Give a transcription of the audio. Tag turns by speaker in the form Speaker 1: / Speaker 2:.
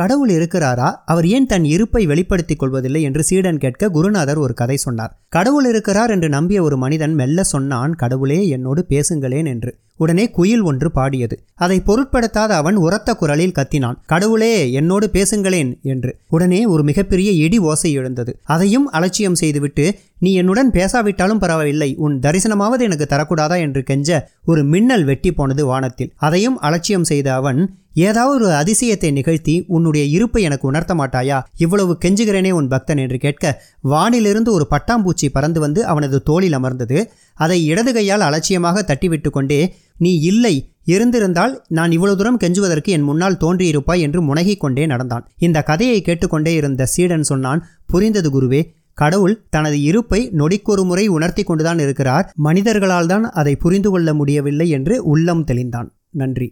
Speaker 1: கடவுள் இருக்கிறாரா? அவர் ஏன் தன் இருப்பை வெளிப்படுத்திக் கொள்வதில்லை என்று சீடன் கேட்க குருநாதர் ஒரு கதை சொன்னார். கடவுள் இருக்கிறார் என்று நம்பிய ஒரு மனிதன் மெல்ல சொன்னான் கடவுளே என்னோடு பேசுங்களேன் என்று. உடனே குயில் ஒன்று பாடியது. அதை பொருட்படுத்தாத அவன் உரத்த குரலில் கத்தினான் கடவுளே என்னோடு பேசுங்களேன் என்று. உடனே ஒரு மிகப்பெரிய இடி ஓசை எழுந்தது. அதையும் அலட்சியம் செய்துவிட்டு நீ என்னுடன் பேசாவிட்டாலும் பரவாயில்லை உன் தரிசனமாவது எனக்கு தரக்கூடாதா? என்று கெஞ்ச ஒரு மின்னல் வெட்டி போனது வானத்தில். அதையும் அலட்சியம் செய்த அவன் ஏதாவது ஒரு அதிசயத்தை நிகழ்த்தி உன்னுடைய இருப்பை எனக்கு உணர்த்த மாட்டாயா? இவ்வளவு கெஞ்சுகிறேனே உன் பக்தன் என்று கேட்க வானிலிருந்து ஒரு பட்டாம்பூச்சி பறந்து வந்து அவனது தோளில் அமர்ந்தது. அதை இடது கையால் அலட்சியமாக தட்டிவிட்டு கொண்டே நீ இல்லை இருந்திருந்தால் நான் இவ்வளவு தூரம் கெஞ்சுவதற்கு என் முன்னால் தோன்றியிருப்பாய் என்று முனகிக் கொண்டே நடந்தான். இந்த கதையை கேட்டுக்கொண்டே இருந்த சீடன் சொன்னான் புரிந்தது குருவே கடவுள் தனது இருப்பை நொடிக்கொரு முறை உணர்த்தி கொண்டுதான் இருக்கிறார். மனிதர்களால் தான் அதை புரிந்து கொள்ள முடியவில்லை என்று உள்ளம் தெளிந்தான். நன்றி.